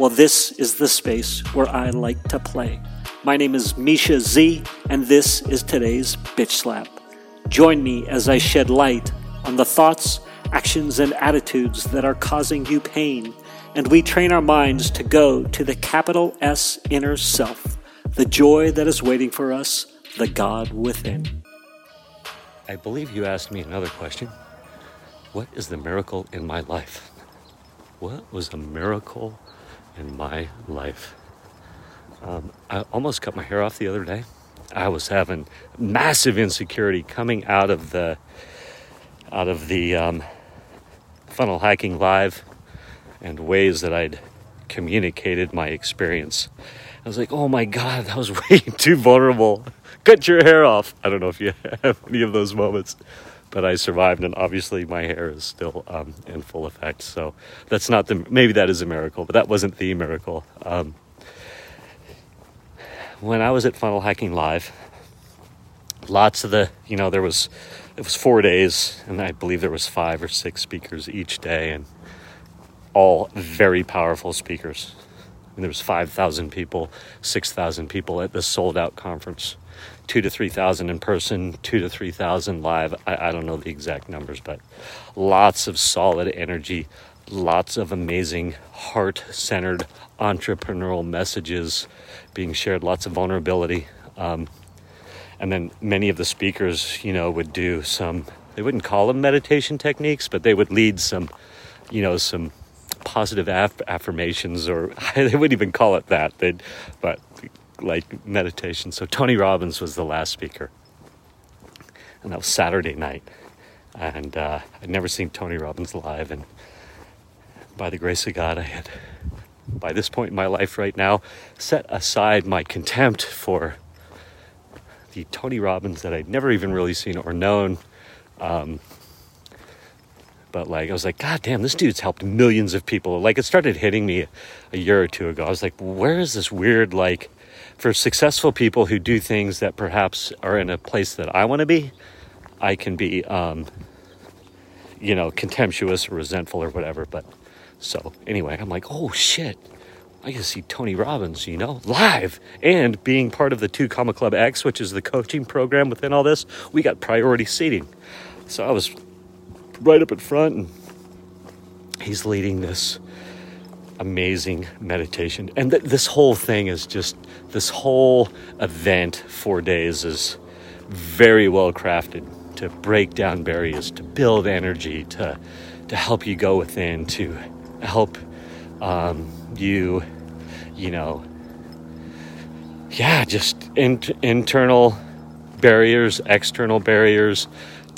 Well, this is the space where I like to play. My name is Misha Z, and this is today's Bitch Slap. Join me as I shed light on the thoughts, actions, and attitudes that are causing you pain, and we train our minds to go to the capital S inner self, the joy that is waiting for us, the God within. I believe you asked me another question. What is the miracle in my life? What was a miracle in my life? Um, I almost cut my hair off the other day. I was having massive insecurity coming out of the out of the um, funnel hacking live and ways that I'd communicated my experience. I was like, oh my god, that was way too vulnerable. Cut your hair off. I don't know if you have any of those moments, but I survived, and obviously my hair is still um, in full effect. So that's not the maybe that is a miracle, but that wasn't the miracle. Um, when I was at Funnel Hacking Live, lots of the, you know, there was, it was four days, and I believe there was five or six speakers each day, and all very powerful speakers. And there was 5,000 people, 6,000 people at this sold out conference. Two to 3,000 in person, two to 3,000 live. I, I don't know the exact numbers, but lots of solid energy, lots of amazing heart centered entrepreneurial messages being shared, lots of vulnerability. Um, and then many of the speakers, you know, would do some, they wouldn't call them meditation techniques, but they would lead some, you know, some positive aff- affirmations, or they wouldn't even call it that. They'd, but like meditation. So Tony Robbins was the last speaker. And that was Saturday night. And uh, I'd never seen Tony Robbins live. And by the grace of God, I had by this point in my life right now, set aside my contempt for the Tony Robbins that I'd never even really seen or known. Um, but like, I was like, God damn, this dude's helped millions of people. Like, it started hitting me a year or two ago. I was like, where is this weird, like, for successful people who do things that perhaps are in a place that I want to be, I can be, um, you know, contemptuous or resentful or whatever. But so anyway, I'm like, oh shit. I can see Tony Robbins, you know, live and being part of the Two Comma Club X, which is the coaching program within all this. We got priority seating. So I was right up in front and he's leading this amazing meditation. And th- this whole thing is just, this whole event, four days, is very well crafted to break down barriers, to build energy, to, to help you go within, to help um, you, you know, yeah, just in, internal barriers, external barriers,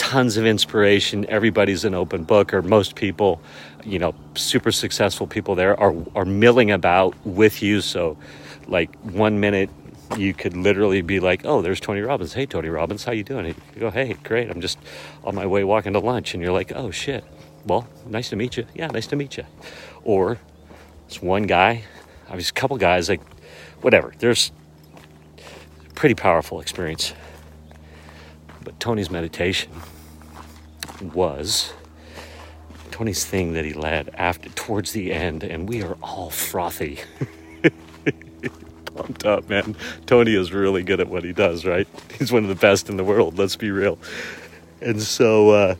tons of inspiration. Everybody's an open book, or most people, you know, super successful people there are, are milling about with you. So, like, one minute you could literally be like, "Oh, there's Tony Robbins. Hey, Tony Robbins, how you doing?" You go, "Hey, great. I'm just on my way walking to lunch," and you're like, "Oh shit, well, nice to meet you. Yeah, nice to meet you. Or it's one guy, I was a couple guys, like, whatever. There's pretty powerful experience. But Tony's meditation was Tony's thing that he led after towards the end, and we are all frothy. Pumped up, man. Tony is really good at what he does, right? He's one of the best in the world, let's be real. And so uh,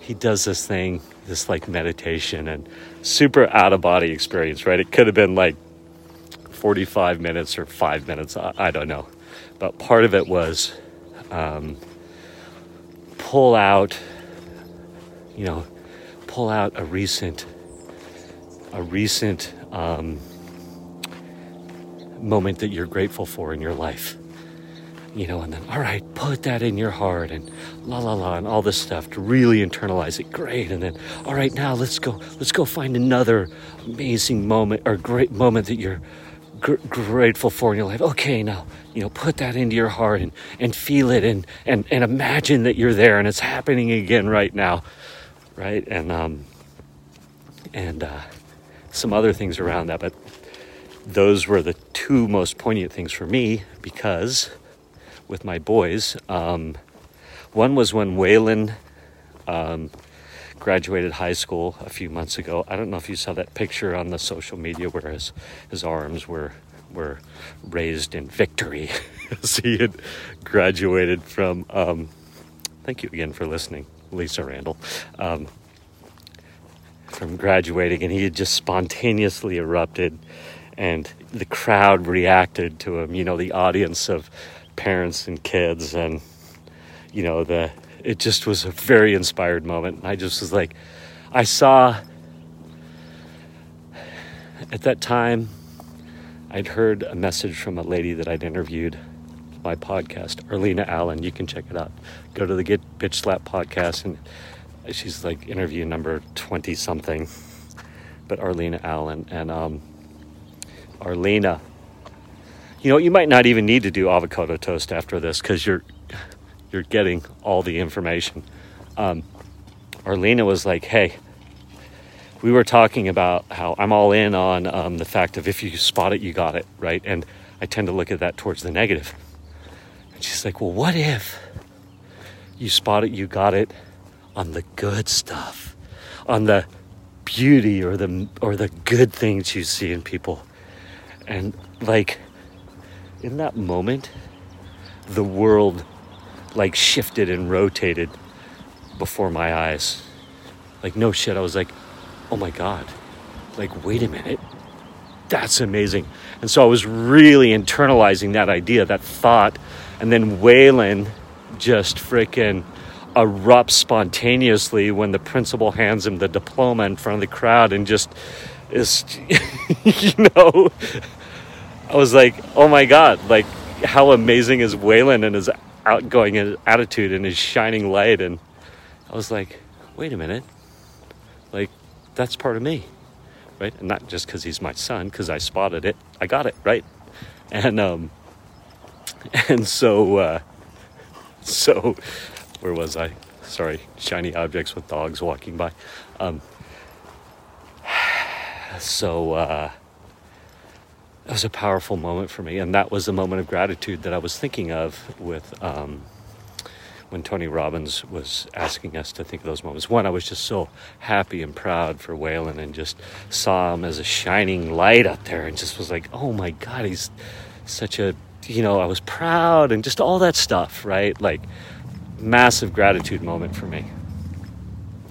he does this thing, this like meditation and super out of body experience, right? It could have been like 45 minutes or five minutes, I, I don't know. But part of it was um, pull out, you know, pull out a recent, a recent um, moment that you're grateful for in your life. you know, and then, all right, put that in your heart and la la la and all this stuff to really internalize it. Great. And then, all right, now let's go, let's go find another amazing moment or great moment that you're gr- grateful for in your life. Okay, now, you know, put that into your heart and, and feel it and, and, and imagine that you're there and it's happening again right now. Right. And, um, and, uh, some other things around that, but those were the two most poignant things for me because with my boys. Um, one was when Waylon um, graduated high school a few months ago. I don't know if you saw that picture on the social media where his, his arms were were raised in victory as he had graduated from. Um, thank you again for listening, Lisa Randall. Um, from graduating, and he had just spontaneously erupted, and the crowd reacted to him. You know, the audience of parents and kids and you know the it just was a very inspired moment. I just was like i saw at that time i'd heard a message from a lady that i'd interviewed my podcast arlena allen. You can check it out. Go to the get bitch slap podcast and she's like interview number 20 something but arlena allen and um arlena you know, you might not even need to do avocado toast after this because you're you're getting all the information. Um, Arlena was like, "Hey, we were talking about how I'm all in on um, the fact of if you spot it, you got it, right?" And I tend to look at that towards the negative. And she's like, "Well, what if you spot it, you got it on the good stuff, on the beauty or the or the good things you see in people?" And like in that moment, the world like shifted and rotated before my eyes. Like, no shit. I was like, oh my God. Like, wait a minute. That's amazing. And so I was really internalizing that idea, that thought. And then Waylon just freaking erupts spontaneously when the principal hands him the diploma in front of the crowd and just is, you know, I was like, oh my God, like how amazing is Waylon and his outgoing attitude and his shining light. And I was like, wait a minute, like that's part of me, right? And not just because he's my son, because I spotted it, I got it, right? And, um, and so, uh, so where was I? Sorry, shiny objects with dogs walking by. Um, so, uh, it was a powerful moment for me. And that was the moment of gratitude that I was thinking of with um, when Tony Robbins was asking us to think of those moments. One, I was just so happy and proud for Waylon and just saw him as a shining light up there and just was like, oh my God, he's such a, you know, I was proud and just all that stuff, right? Like, massive gratitude moment for me.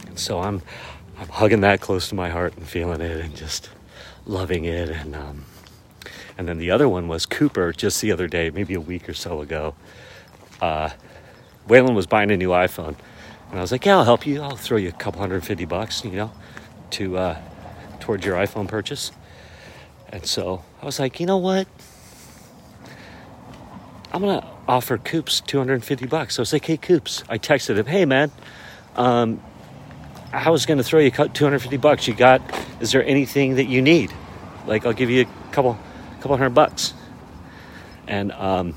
And so I'm, I'm hugging that close to my heart and feeling it and just loving it and, um, and then the other one was Cooper just the other day, maybe a week or so ago. Uh, Waylon was buying a new iPhone. And I was like, yeah, I'll help you. I'll throw you a couple hundred and fifty bucks, you know, to uh, towards your iPhone purchase. And so I was like, you know what? I'm gonna offer Coops 250 bucks. So I was like, hey Coops, I texted him, hey man, um, I was gonna throw you 250 bucks. You got? Is there anything that you need? Like I'll give you a couple couple hundred bucks. And um,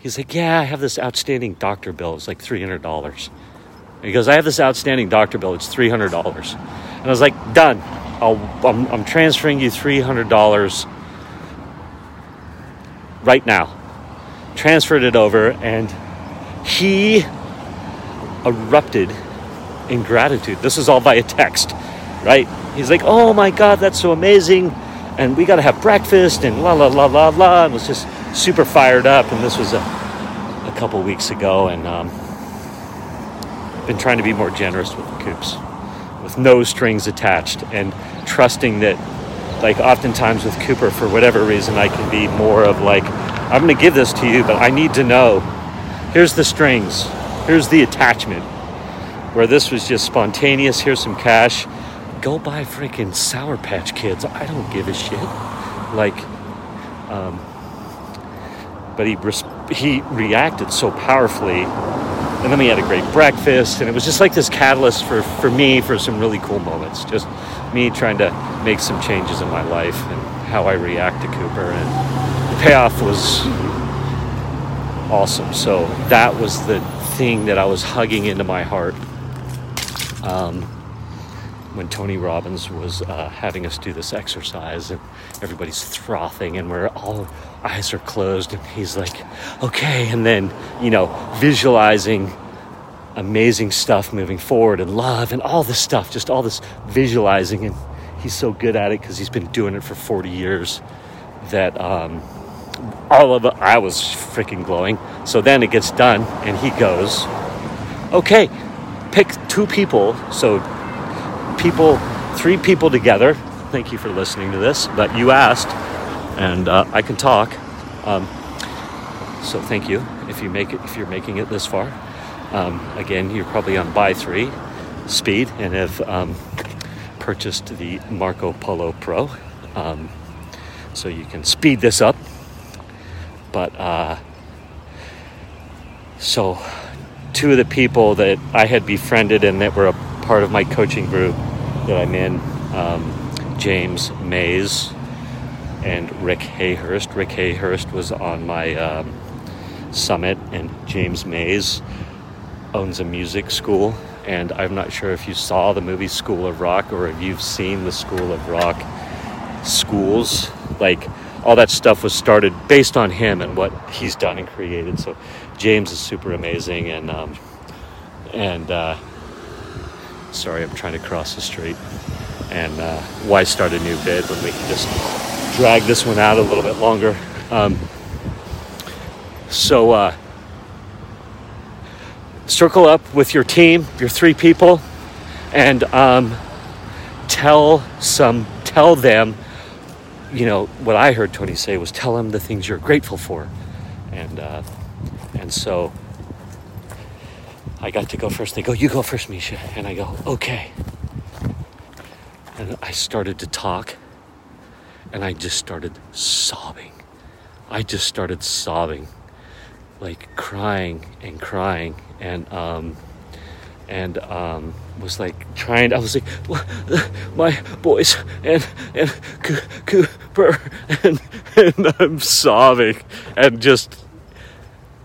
he's like, Yeah, I have this outstanding doctor bill. It's like $300. he goes, I have this outstanding doctor bill. It's $300. And I was like, Done. I'm, I'm transferring you $300 right now. Transferred it over, and he erupted in gratitude. This is all via text, right? He's like, Oh my God, that's so amazing and we got to have breakfast and la la la la la and was just super fired up and this was a, a couple weeks ago and um, been trying to be more generous with the coops with no strings attached and trusting that like oftentimes with cooper for whatever reason i can be more of like i'm going to give this to you but i need to know. Here's the strings. Here's the attachment. Where this was just spontaneous here's some cash go buy freaking Sour Patch Kids. I don't give a shit. Like, um, but he res- he reacted so powerfully. And then we had a great breakfast, and it was just like this catalyst for, for me for some really cool moments. Just me trying to make some changes in my life and how I react to Cooper. And the payoff was awesome. So that was the thing that I was hugging into my heart um, when Tony Robbins was uh, having us do this exercise, and everybody's frothing, and we're all eyes are closed, and he's like, "Okay," and then you know, visualizing amazing stuff moving forward and love and all this stuff, just all this visualizing, and he's so good at it because he's been doing it for 40 years that um, all of it, I was freaking glowing. So then it gets done, and he goes, "Okay, pick two people." So people, three people together. Thank you for listening to this, but you asked, and uh, I can talk. Um, so thank you if you make it if you're making it this far. Um, again, you're probably on buy three speed and have um, purchased the Marco Polo Pro, um, so you can speed this up. But uh, so two of the people that I had befriended and that were a part of my coaching group that I'm in, um, James Mays and Rick Hayhurst. Rick Hayhurst was on my um, summit, and James Mays owns a music school. And I'm not sure if you saw the movie School of Rock or if you've seen the School of Rock schools. Like, all that stuff was started based on him and what he's done and created. So, James is super amazing. And, um, and, uh, sorry, I'm trying to cross the street. And uh, why start a new bid when we can just drag this one out a little bit longer? Um, so, uh, circle up with your team, your three people, and um, tell some, tell them, you know, what I heard Tony say was tell them the things you're grateful for, and uh, and so I got to go first. They go, you go first, Misha, and I go, okay, and I started to talk, and I just started sobbing. I just started sobbing like crying and crying and um and um was like trying I was like my boys and and Cooper and, and I'm sobbing and just